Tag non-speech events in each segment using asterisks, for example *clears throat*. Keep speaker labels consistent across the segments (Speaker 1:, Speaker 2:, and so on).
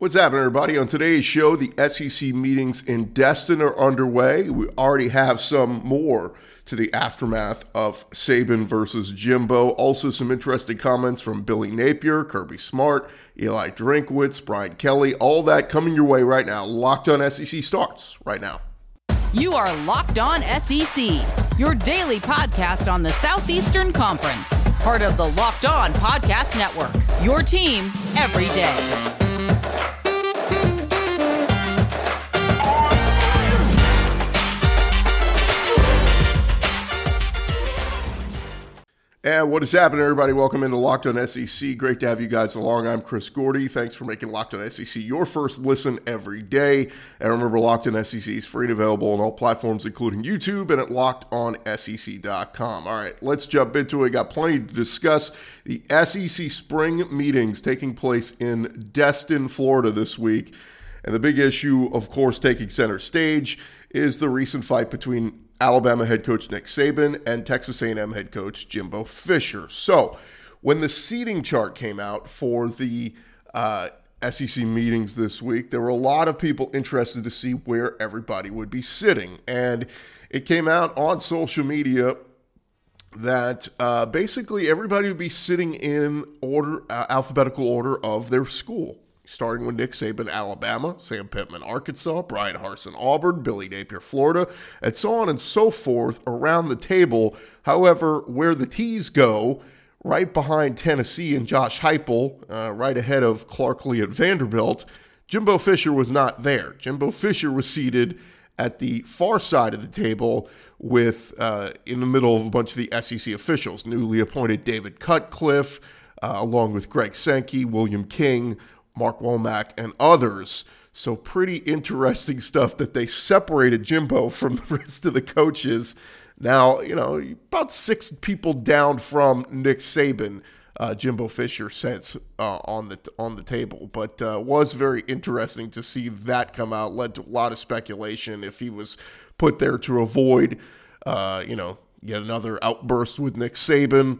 Speaker 1: What's happening, everybody? On today's show, the SEC meetings in Destin are underway. We already have some more to the aftermath of Saban versus Jimbo. Also, some interesting comments from Billy Napier, Kirby Smart, Eli Drinkwitz, Brian Kelly. All that coming your way right now. Locked on SEC starts right now.
Speaker 2: You are Locked On SEC, your daily podcast on the Southeastern Conference, part of the Locked On Podcast Network. Your team every day.
Speaker 1: And what is happening, everybody? Welcome into Locked On SEC. Great to have you guys along. I'm Chris Gordy. Thanks for making Locked On SEC your first listen every day. And remember, Locked On SEC is free and available on all platforms, including YouTube and at lockedonsec.com. All right, let's jump into it. Got plenty to discuss. The SEC spring meetings taking place in Destin, Florida this week. And the big issue, of course, taking center stage is the recent fight between Alabama head coach Nick Saban and Texas A&M head coach Jimbo Fisher. So, when the seating chart came out for the uh, SEC meetings this week, there were a lot of people interested to see where everybody would be sitting, and it came out on social media that uh, basically everybody would be sitting in order, uh, alphabetical order of their school starting with Nick Saban, Alabama, Sam Pittman, Arkansas, Bryan Harsin, Auburn, Billy Napier, Florida, and so on and so forth around the table. However, where the T's go, right behind Tennessee and Josh Heupel, uh, right ahead of Clark Lea at Vanderbilt, Jimbo Fisher was not there. Jimbo Fisher was seated at the far side of the table with uh, in the middle of a bunch of the SEC officials, newly appointed David Cutcliffe, uh, along with Greg Sankey, William King, Mark Womack, and others. So, pretty interesting stuff that they separated Jimbo from the *laughs* rest of the coaches. Now, you know, about six people down from Nick Saban. Uh, Jimbo Fisher sits uh, on the on the table, but uh, was very interesting to see that come out. Led to a lot of speculation if he was put there to avoid, uh, you know, yet another outburst with Nick Saban.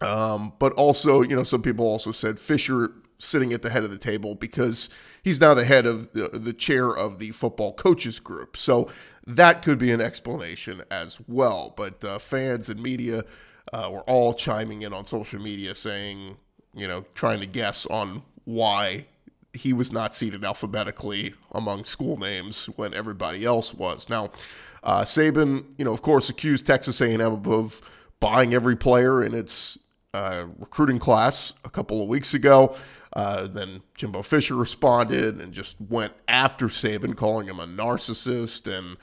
Speaker 1: Um, but also, you know, some people also said Fisher sitting at the head of the table because he's now the head of the, the chair of the football coaches group. So that could be an explanation as well. But uh, fans and media uh, were all chiming in on social media saying, you know, trying to guess on why he was not seated alphabetically among school names when everybody else was. Now, uh, Saban, you know, of course, accused Texas A&M of buying every player in its uh, recruiting class a couple of weeks ago. Uh, then Jimbo Fisher responded and just went after Saban, calling him a narcissist and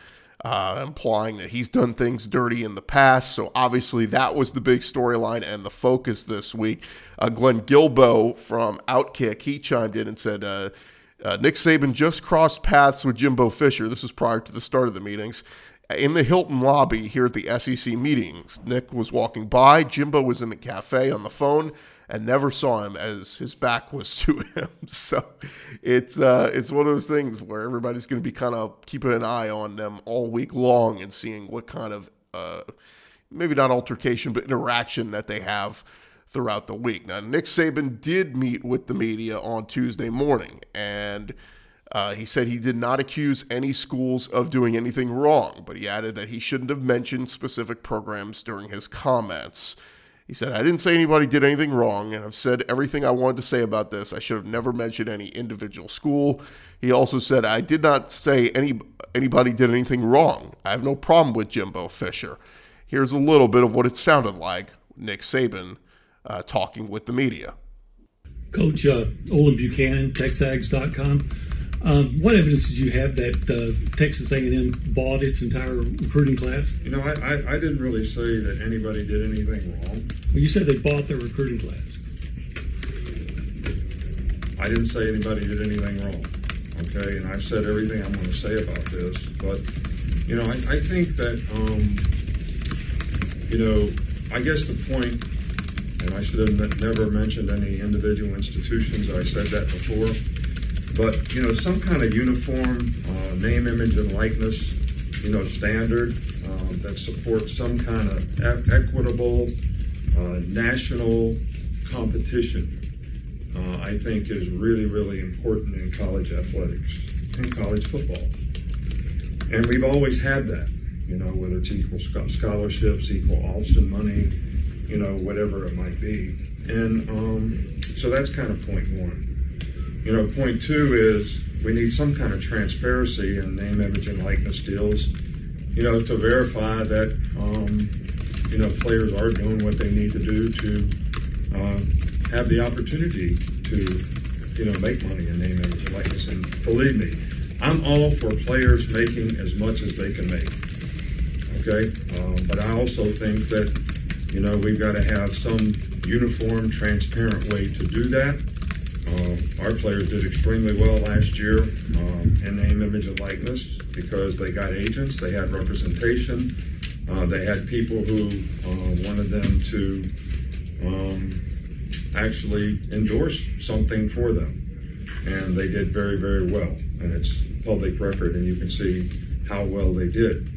Speaker 1: uh, implying that he's done things dirty in the past. So obviously that was the big storyline and the focus this week. Uh, Glenn Guilbeau from Outkick he chimed in and said. Uh, uh, Nick Saban just crossed paths with Jimbo Fisher. This is prior to the start of the meetings in the Hilton lobby here at the SEC meetings. Nick was walking by. Jimbo was in the cafe on the phone and never saw him as his back was *laughs* to him. So it's uh, it's one of those things where everybody's going to be kind of keeping an eye on them all week long and seeing what kind of uh, maybe not altercation but interaction that they have throughout the week. Now Nick Saban did meet with the media on Tuesday morning and. Uh, he said he did not accuse any schools of doing anything wrong, but he added that he shouldn't have mentioned specific programs during his comments. He said, I didn't say anybody did anything wrong, and I've said everything I wanted to say about this. I should have never mentioned any individual school. He also said, I did not say any anybody did anything wrong. I have no problem with Jimbo Fisher. Here's a little bit of what it sounded like Nick Saban uh, talking with the media.
Speaker 3: Coach uh, Olin Buchanan, TexAgs.com. Um, what evidence did you have that uh, Texas A&M bought its entire recruiting class?
Speaker 4: You know, I, I, I, didn't really say that anybody did anything wrong.
Speaker 3: Well, you said they bought their recruiting class.
Speaker 4: I didn't say anybody did anything wrong. Okay, and I've said everything I'm going to say about this. But you know, I, I think that um, you know, I guess the point, and I should have never mentioned any individual institutions. I said that before but you know, some kind of uniform uh, name, image, and likeness, you know, standard uh, that supports some kind of e- equitable uh, national competition. uh, I think is really, really important in college athletics and college football. And we've always had that, you know, whether it's equal scholarships, equal Alston money, you know, whatever it might be. And um, so that's kind of point one. You know, point two is we need some kind of transparency in name, image, and likeness deals, you know, to verify that, um, you know, players are doing what they need to do to uh, have the opportunity to, you know, make money in name, image, and likeness. And believe me, I'm all for players making as much as they can make. Okay, um, but I also think that you know we've got to have some uniform, transparent way to do that. Uh, our players did extremely well last year um, in name, image, and likeness because they got agents, they had representation, uh, they had people who uh, wanted them to um, actually endorse something for them. And they did very, very well. And it's public record, and you can see how well they did.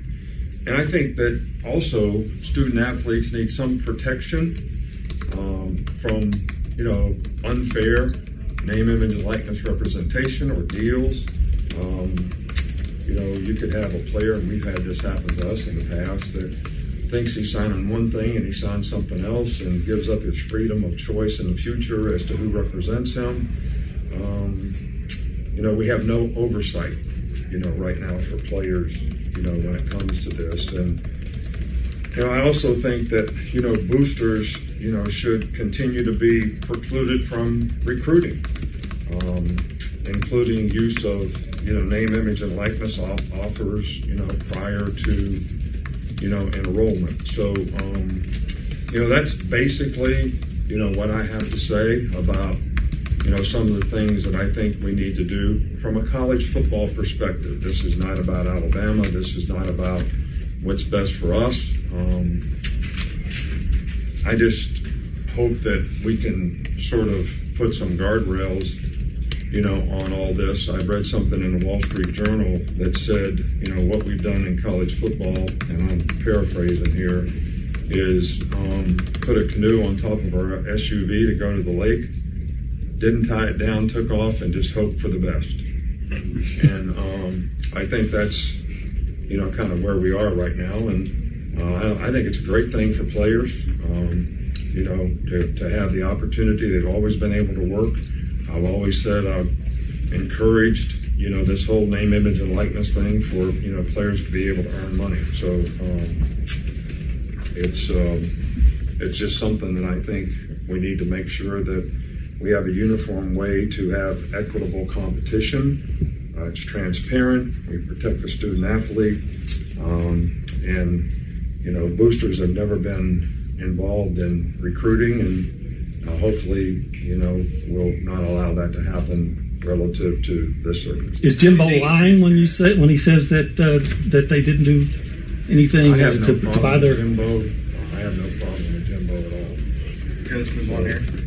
Speaker 4: And I think that also student athletes need some protection um, from, you know, unfair name, image, and likeness representation or deals. Um, you know, you could have a player, and we've had this happen to us in the past, that thinks he's signing one thing and he signs something else and gives up his freedom of choice in the future as to who represents him. Um, you know, we have no oversight, you know, right now for players, you know, when it comes to this. And, you know, I also think that, you know, boosters, you know, should continue to be precluded from recruiting, um, including use of, you know, name, image, and likeness offers, you know, prior to, you know, enrollment. So, um, you know, that's basically, you know, what I have to say about you know, some of the things that I think we need to do from a college football perspective. This is not about Alabama. This is not about what's best for us. Um, I just hope that we can sort of put some guardrails, you know, on all this. I read something in the Wall Street Journal that said, you know, what we've done in college football, and I'm paraphrasing here, is um, put a canoe on top of our SUV to go to the lake didn't tie it down, took off, and just hoped for the best. And um, I think that's, you know, kind of where we are right now. And uh, I, think it's a great thing for players, um, you know, to, to have the opportunity. They've always been able to work. I've always said I've encouraged, you know, this whole name, image, and likeness thing for, you know, players to be able to earn money. So um, it's, um, it's just something that I think we need to make sure that we have a uniform way to have equitable competition. Uh, it's transparent. We protect the student athlete. Um, and, you know, boosters have never been involved in recruiting, and uh, hopefully, you know, we'll not allow that to happen relative to this circumstance.
Speaker 3: Is Jimbo lying when you say when he says that uh, that they didn't do anything
Speaker 4: no
Speaker 3: to, to buy their
Speaker 4: Jimbo? I have no problem with Jimbo at all.
Speaker 5: Okay, let's move on here.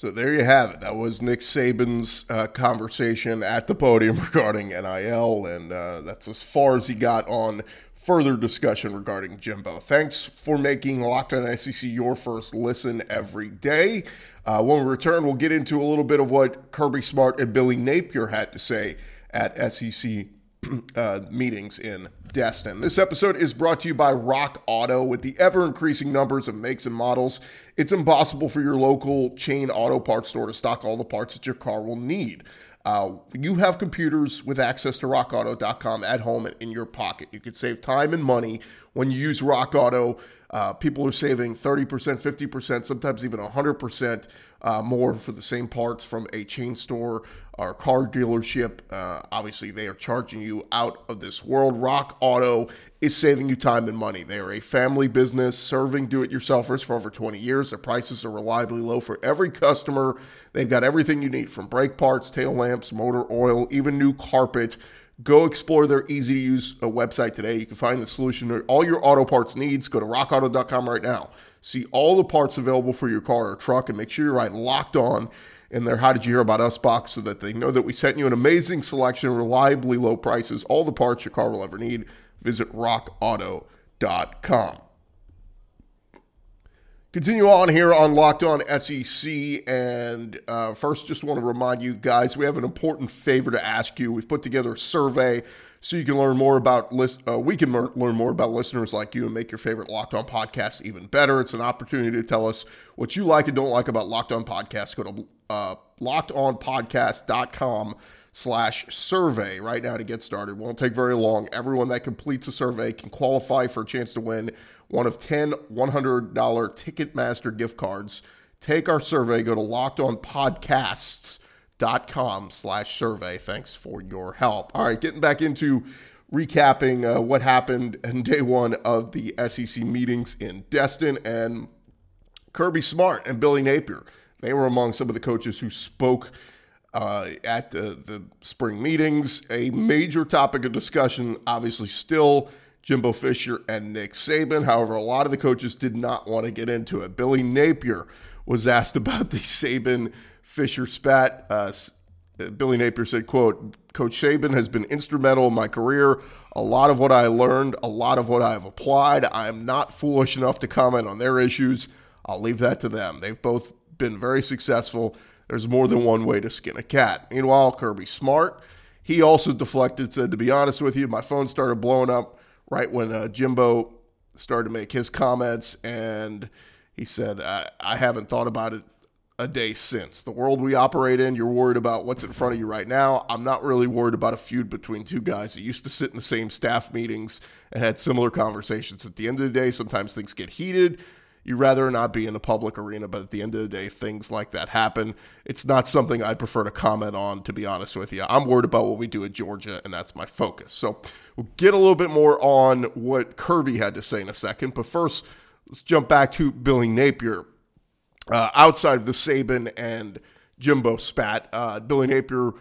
Speaker 1: So there you have it. That was Nick Saban's uh, conversation at the podium *laughs* regarding NIL, and uh, that's as far as he got on further discussion regarding Jimbo. Thanks for making Locked On SEC your first listen every day. Uh, when we return, we'll get into a little bit of what Kirby Smart and Billy Napier had to say at SEC *clears throat* uh, meetings in Destin. This episode is brought to you by Rock Auto. With the ever increasing numbers of makes and models, it's impossible for your local chain auto parts store to stock all the parts that your car will need. Uh, you have computers with access to rockauto.com at home and in your pocket. You can save time and money when you use Rock Auto. Uh, people are saving 30%, 50%, sometimes even 100% uh, more for the same parts from a chain store or car dealership. Uh, obviously, they are charging you out of this world. Rock Auto is saving you time and money. They are a family business serving do it yourselfers for over 20 years. Their prices are reliably low for every customer. They've got everything you need from brake parts, tail lamps, motor oil, even new carpet. Go explore their easy to use uh, website today. You can find the solution to all your auto parts needs. Go to rockauto.com right now. See all the parts available for your car or truck and make sure you're right locked on in their How Did You Hear About Us box so that they know that we sent you an amazing selection, reliably low prices, all the parts your car will ever need. Visit rockauto.com. Continue on here on Locked On SEC. And uh, first, just want to remind you guys we have an important favor to ask you. We've put together a survey so you can learn more about list. Uh, we can learn more about listeners like you and make your favorite Locked On podcast even better. It's an opportunity to tell us what you like and don't like about Locked On Podcasts. Go to uh, lockedonpodcast.com slash survey right now to get started. Won't take very long. Everyone that completes a survey can qualify for a chance to win one of 10 $100 Ticketmaster gift cards. Take our survey. Go to lockedonpodcasts.com slash survey. Thanks for your help. All right, getting back into recapping uh, what happened in day one of the SEC meetings in Destin and Kirby Smart and Billy Napier. They were among some of the coaches who spoke uh, at the, the spring meetings. A major topic of discussion, obviously, still Jimbo Fisher and Nick Saban. However, a lot of the coaches did not want to get into it. Billy Napier was asked about the Saban Fisher spat. Uh, Billy Napier said, quote, Coach Saban has been instrumental in my career. A lot of what I learned, a lot of what I have applied. I am not foolish enough to comment on their issues. I'll leave that to them. They've both been very successful. There's more than one way to skin a cat. Meanwhile, Kirby Smart, he also deflected, said, to be honest with you, my phone started blowing up right when uh, Jimbo started to make his comments, and he said, I, I haven't thought about it a day since. The world we operate in, you're worried about what's in front of you right now. I'm not really worried about a feud between two guys that used to sit in the same staff meetings and had similar conversations. At the end of the day, sometimes things get heated you rather not be in a public arena, but at the end of the day, things like that happen. It's not something I'd prefer to comment on, to be honest with you. I'm worried about what we do at Georgia, and that's my focus. So we'll get a little bit more on what Kirby had to say in a second. But first, let's jump back to Billy Napier. Uh, outside of the Saban and Jimbo spat, uh, Billy Napier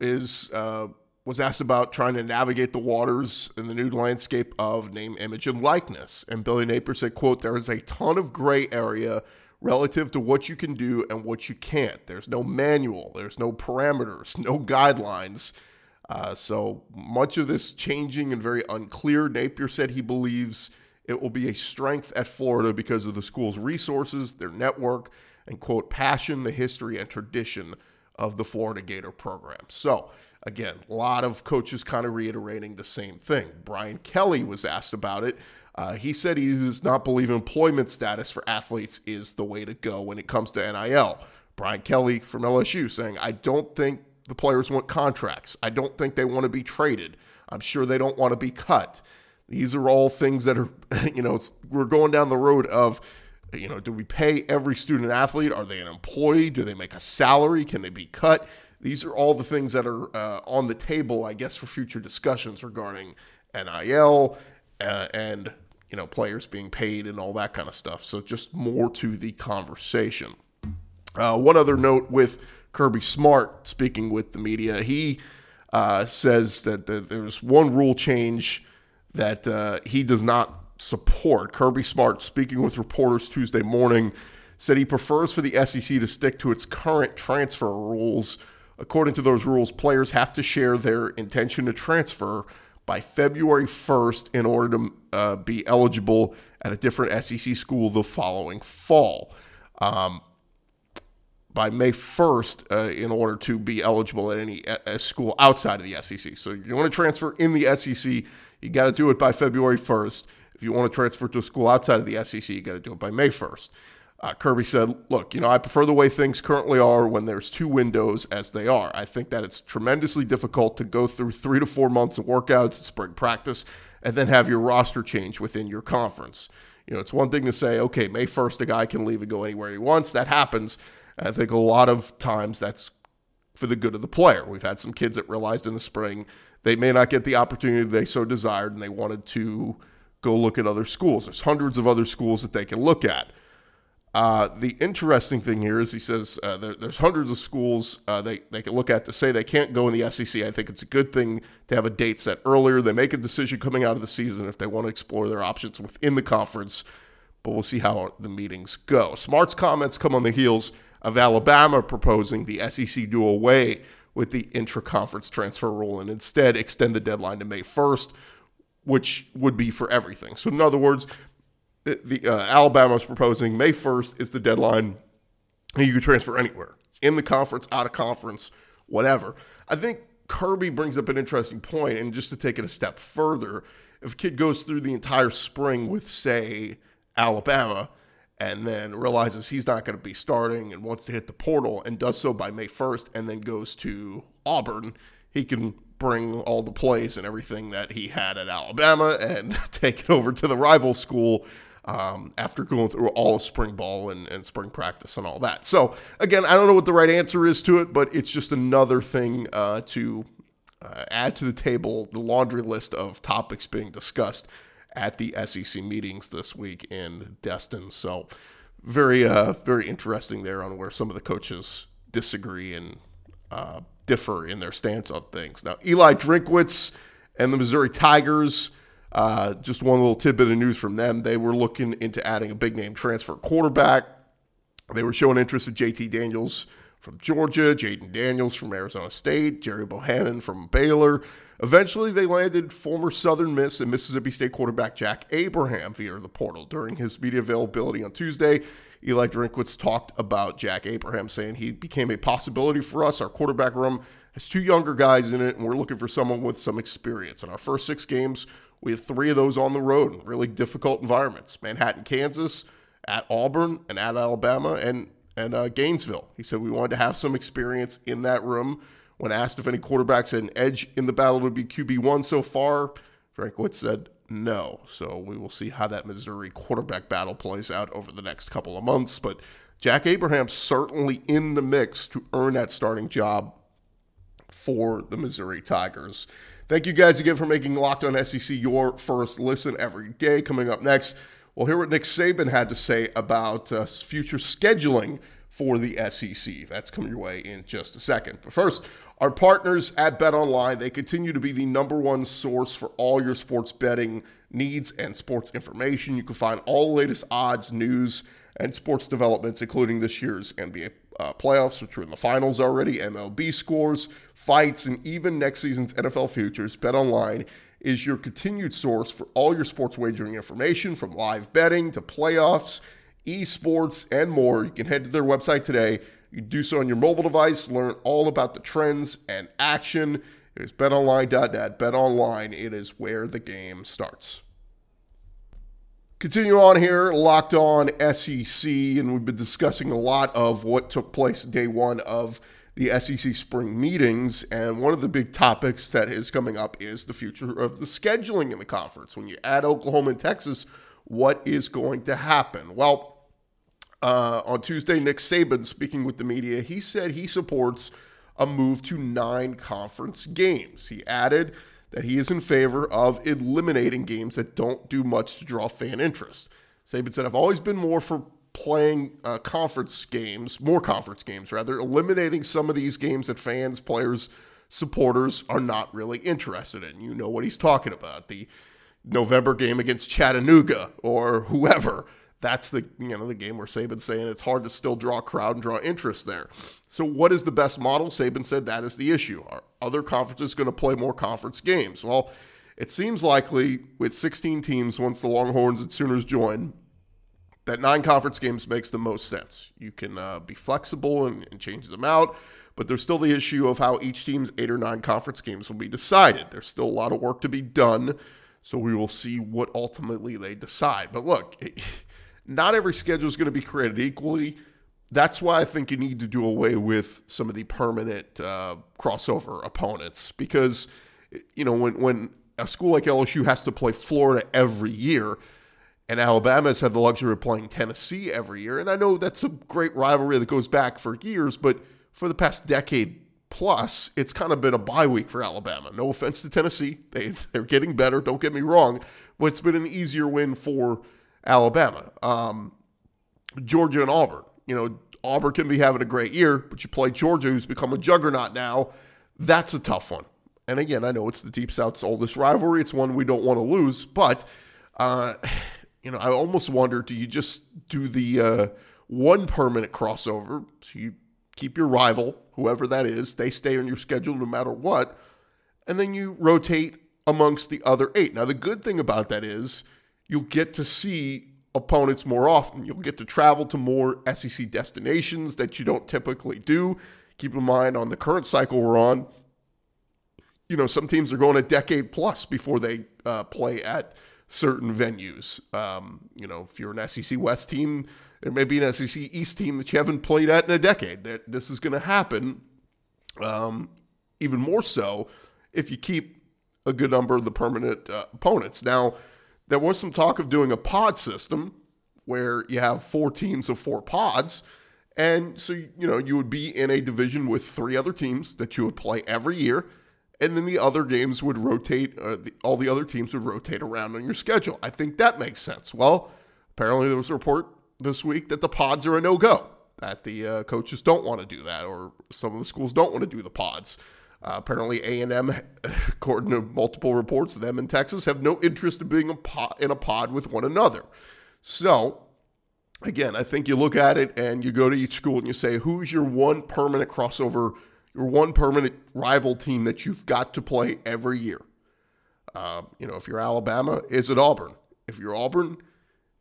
Speaker 1: is uh, was asked about trying to navigate the waters in the new landscape of name, image, and likeness. And Billy Napier said, quote, there is a ton of gray area relative to what you can do and what you can't. There's no manual, there's no parameters, no guidelines. Uh, so much of this changing and very unclear. Napier said he believes it will be a strength at Florida because of the school's resources, their network, and quote, passion, the history, and tradition of the Florida Gator program. So Again, a lot of coaches kind of reiterating the same thing. Brian Kelly was asked about it. Uh, he said he does not believe employment status for athletes is the way to go when it comes to NIL. Brian Kelly from LSU saying, I don't think the players want contracts. I don't think they want to be traded. I'm sure they don't want to be cut. These are all things that are, *laughs* you know, we're going down the road of, you know, do we pay every student athlete? Are they an employee? Do they make a salary? Can they be cut? These are all the things that are uh, on the table, I guess, for future discussions regarding NIL uh, and you know players being paid and all that kind of stuff. So just more to the conversation. Uh, one other note with Kirby Smart speaking with the media, he uh, says that the, there's one rule change that uh, he does not support. Kirby Smart speaking with reporters Tuesday morning said he prefers for the SEC to stick to its current transfer rules According to those rules, players have to share their intention to transfer by February 1st in order to uh, be eligible at a different SEC school the following fall. Um, by May 1st, uh, in order to be eligible at any a school outside of the SEC. So if you want to transfer in the SEC, you got to do it by February 1st. If you want to transfer to a school outside of the SEC, you got to do it by May 1st. Uh, Kirby said, Look, you know, I prefer the way things currently are when there's two windows as they are. I think that it's tremendously difficult to go through three to four months of workouts, spring practice, and then have your roster change within your conference. You know, it's one thing to say, okay, May 1st, a guy can leave and go anywhere he wants. That happens. I think a lot of times that's for the good of the player. We've had some kids that realized in the spring they may not get the opportunity they so desired and they wanted to go look at other schools. There's hundreds of other schools that they can look at. Uh, the interesting thing here is he says uh, there, there's hundreds of schools uh, they, they can look at to say they can't go in the SEC. I think it's a good thing to have a date set earlier. They make a decision coming out of the season if they want to explore their options within the conference, but we'll see how the meetings go. Smart's comments come on the heels of Alabama proposing the SEC do away with the intra-conference transfer rule and instead extend the deadline to May 1st, which would be for everything. So, in other words, the uh, Alabama is proposing May 1st is the deadline. You can transfer anywhere in the conference, out of conference, whatever. I think Kirby brings up an interesting point, and just to take it a step further, if a kid goes through the entire spring with, say, Alabama, and then realizes he's not going to be starting and wants to hit the portal and does so by May 1st, and then goes to Auburn, he can bring all the plays and everything that he had at Alabama and *laughs* take it over to the rival school um, after going through all of spring ball and, and, spring practice and all that. So, again, I don't know what the right answer is to it, but it's just another thing uh, to uh, add to the table, the laundry list of topics being discussed at the SEC meetings this week in Destin. So, very, uh, very interesting there on where some of the coaches disagree and uh, differ in their stance on things. Now, Eli Drinkwitz and the Missouri Tigers uh, just one little tidbit of news from them. They were looking into adding a big name transfer quarterback. They were showing interest in JT Daniels from Georgia, Jayden Daniels from Arizona State, Gerry Bohanon from Baylor. Eventually, they landed former Southern Miss and Mississippi State quarterback Jack Abraham via the portal. During his media availability on Tuesday, Eli Drinkwitz talked about Jack Abraham, saying he became a possibility for us. Our quarterback room has two younger guys in it, and we're looking for someone with some experience. In our first six games, we have three of those on the road in really difficult environments Manhattan, Kansas, at Auburn, and at Alabama, and, and uh, Gainesville. He said we wanted to have some experience in that room. When asked if any quarterbacks had an edge in the battle to be QB1 so far, Frank Drinkwitz said no. So we will see how that Missouri quarterback battle plays out over the next couple of months. But Jack Abraham certainly in the mix to earn that starting job for the Missouri Tigers. Thank you guys again for making Locked On SEC your first listen every day. Coming up next, we'll hear what Nick Saban had to say about uh, future scheduling for the SEC. That's coming your way in just a second. But first, our partners at Bet Online, they continue to be the number one source for all your sports betting needs and sports information. You can find all the latest odds, news, and sports developments, including this year's NBA uh, playoffs, which are in the finals already, MLB scores, fights, and even next season's NFL futures. Bet Online is your continued source for all your sports wagering information from live betting to playoffs, esports, and more. You can head to their website today. You do so on your mobile device, learn all about the trends and action. It is betonline.net. BetOnline, it is where the game starts. Continue on here, locked on SEC, and we've been discussing a lot of what took place day one of the SEC spring meetings. And one of the big topics that is coming up is the future of the scheduling in the conference. When you add Oklahoma and Texas, what is going to happen? Well, uh, on Tuesday, Nick Saban, speaking with the media, he said he supports a move to nine conference games. He added, that he is in favor of eliminating games that don't do much to draw fan interest. Saban said, I've always been more for playing uh, conference games, more conference games rather, eliminating some of these games that fans, players, supporters are not really interested in. You know what he's talking about. The November game against Chattanooga or whoever that's the you know the game where Saban's saying it's hard to still draw a crowd and draw interest there. So what is the best model? Saban said that is the issue. Are other conferences going to play more conference games? Well, it seems likely with 16 teams once the Longhorns and Sooners join that nine conference games makes the most sense. You can uh, be flexible and, and change them out, but there's still the issue of how each team's eight or nine conference games will be decided. There's still a lot of work to be done, so we will see what ultimately they decide. But look. *laughs* Not every schedule is going to be created equally. That's why I think you need to do away with some of the permanent uh, crossover opponents because, you know, when, when a school like LSU has to play Florida every year, and Alabama has had the luxury of playing Tennessee every year, and I know that's a great rivalry that goes back for years, but for the past decade plus, it's kind of been a bye week for Alabama. No offense to Tennessee, they *laughs* they're getting better. Don't get me wrong, but it's been an easier win for Alabama, um, Georgia, and Auburn. You know, Auburn can be having a great year, but you play Georgia, who's become a juggernaut now. That's a tough one. And again, I know it's the Deep South's oldest rivalry. It's one we don't want to lose, but uh, *sighs* you know, I almost wonder: do you just do the uh, one permanent crossover? So you keep your rival, whoever that is, they stay on your schedule no matter what, and then you rotate amongst the other eight. Now, the good thing about that is you'll get to see opponents more often. You'll get to travel to more SEC destinations that you don't typically do. Keep in mind on the current cycle we're on, you know, some teams are going a decade plus before they uh, play at certain venues. Um, you know, if you're an SEC West team, there may be an SEC East team that you haven't played at in a decade. That this is going to happen. Um, even more so if you keep a good number of the permanent uh, opponents. Now, there was some talk of doing a pod system where you have four teams of four pods. And so, you know, you would be in a division with three other teams that you would play every year and then the other games would rotate, uh, the, all the other teams would rotate around on your schedule. I think that makes sense. Well, apparently there was a report this week that the pods are a no go, that the uh, coaches don't want to do that, or some of the schools don't want to do the pods. Uh, apparently, A and M, *laughs* according to multiple reports, them in Texas have no interest in being a pod, in a pod with one another. So, again, I think you look at it and you go to each school and you say, who's your one permanent crossover your one permanent rival team that you've got to play every year. Uh, you know, if you're Alabama, is it Auburn? If you're Auburn,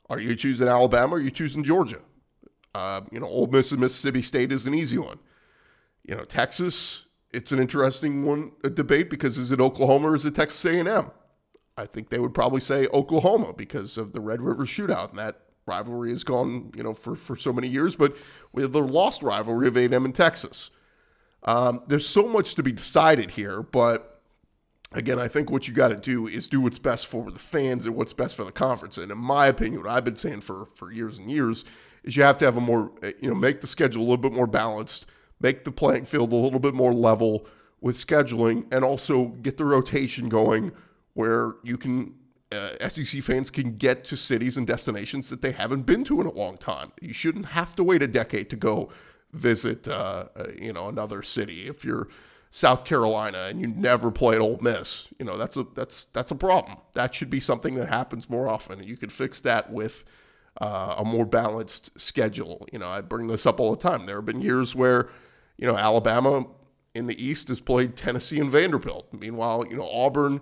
Speaker 1: are you choosing Alabama or are you choosing Georgia? Uh, you know, Ole Miss and Mississippi State is an easy one. You know, Texas, it's an interesting one debate because is it Oklahoma or is it Texas A&M? I think they would probably say Oklahoma because of the Red River Shootout, and that rivalry has gone, you know, for, for so many years. But with the lost rivalry of A&M and Texas, um, there's so much to be decided here, but again, I think what you got to do is do what's best for the fans and what's best for the conference. And in my opinion, what I've been saying for for years and years is you have to have a more, you know, make the schedule a little bit more balanced, make the playing field a little bit more level with scheduling, and also get the rotation going where you can. Uh, SEC fans can get to cities and destinations that they haven't been to in a long time. You shouldn't have to wait a decade to go visit, uh, uh, you know, another city. If you're South Carolina and you never played Ole Miss, you know that's a that's that's a problem. That should be something that happens more often. You could fix that with uh, a more balanced schedule. You know, I bring this up all the time. There have been years where, you know, Alabama in the East has played Tennessee and Vanderbilt. Meanwhile, you know, Auburn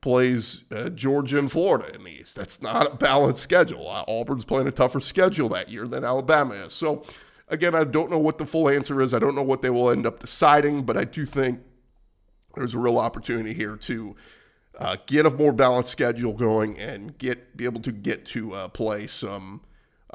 Speaker 1: plays uh, Georgia and Florida in the East. That's not a balanced schedule. Uh, Auburn's playing a tougher schedule that year than Alabama is. So Again, I don't know what the full answer is. I don't know what they will end up deciding, but I do think there's a real opportunity here to uh, get a more balanced schedule going and get be able to get to uh, play some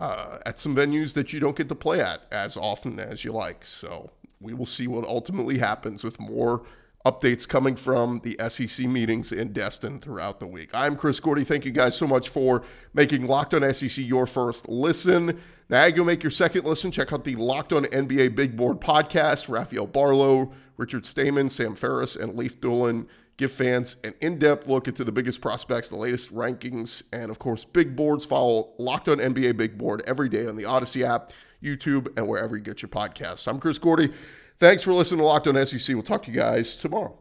Speaker 1: uh, at some venues that you don't get to play at as often as you like. So we will see what ultimately happens with more updates coming from the SEC meetings in Destin throughout the week. I'm Chris Gordy. Thank you guys so much for making Locked On SEC your first listen. Now you'll make your second listen. Check out the Locked On NBA Big Board podcast. Rafael Barlowe, Richard Stayman, Sam Ferris, and Leif Thulin give fans an in-depth look into the biggest prospects, the latest rankings, and of course, big boards. Follow Locked On NBA Big Board every day on the Odyssey app, YouTube, and wherever you get your podcasts. I'm Chris Gordy. Thanks for listening to Locked On SEC. We'll talk to you guys tomorrow.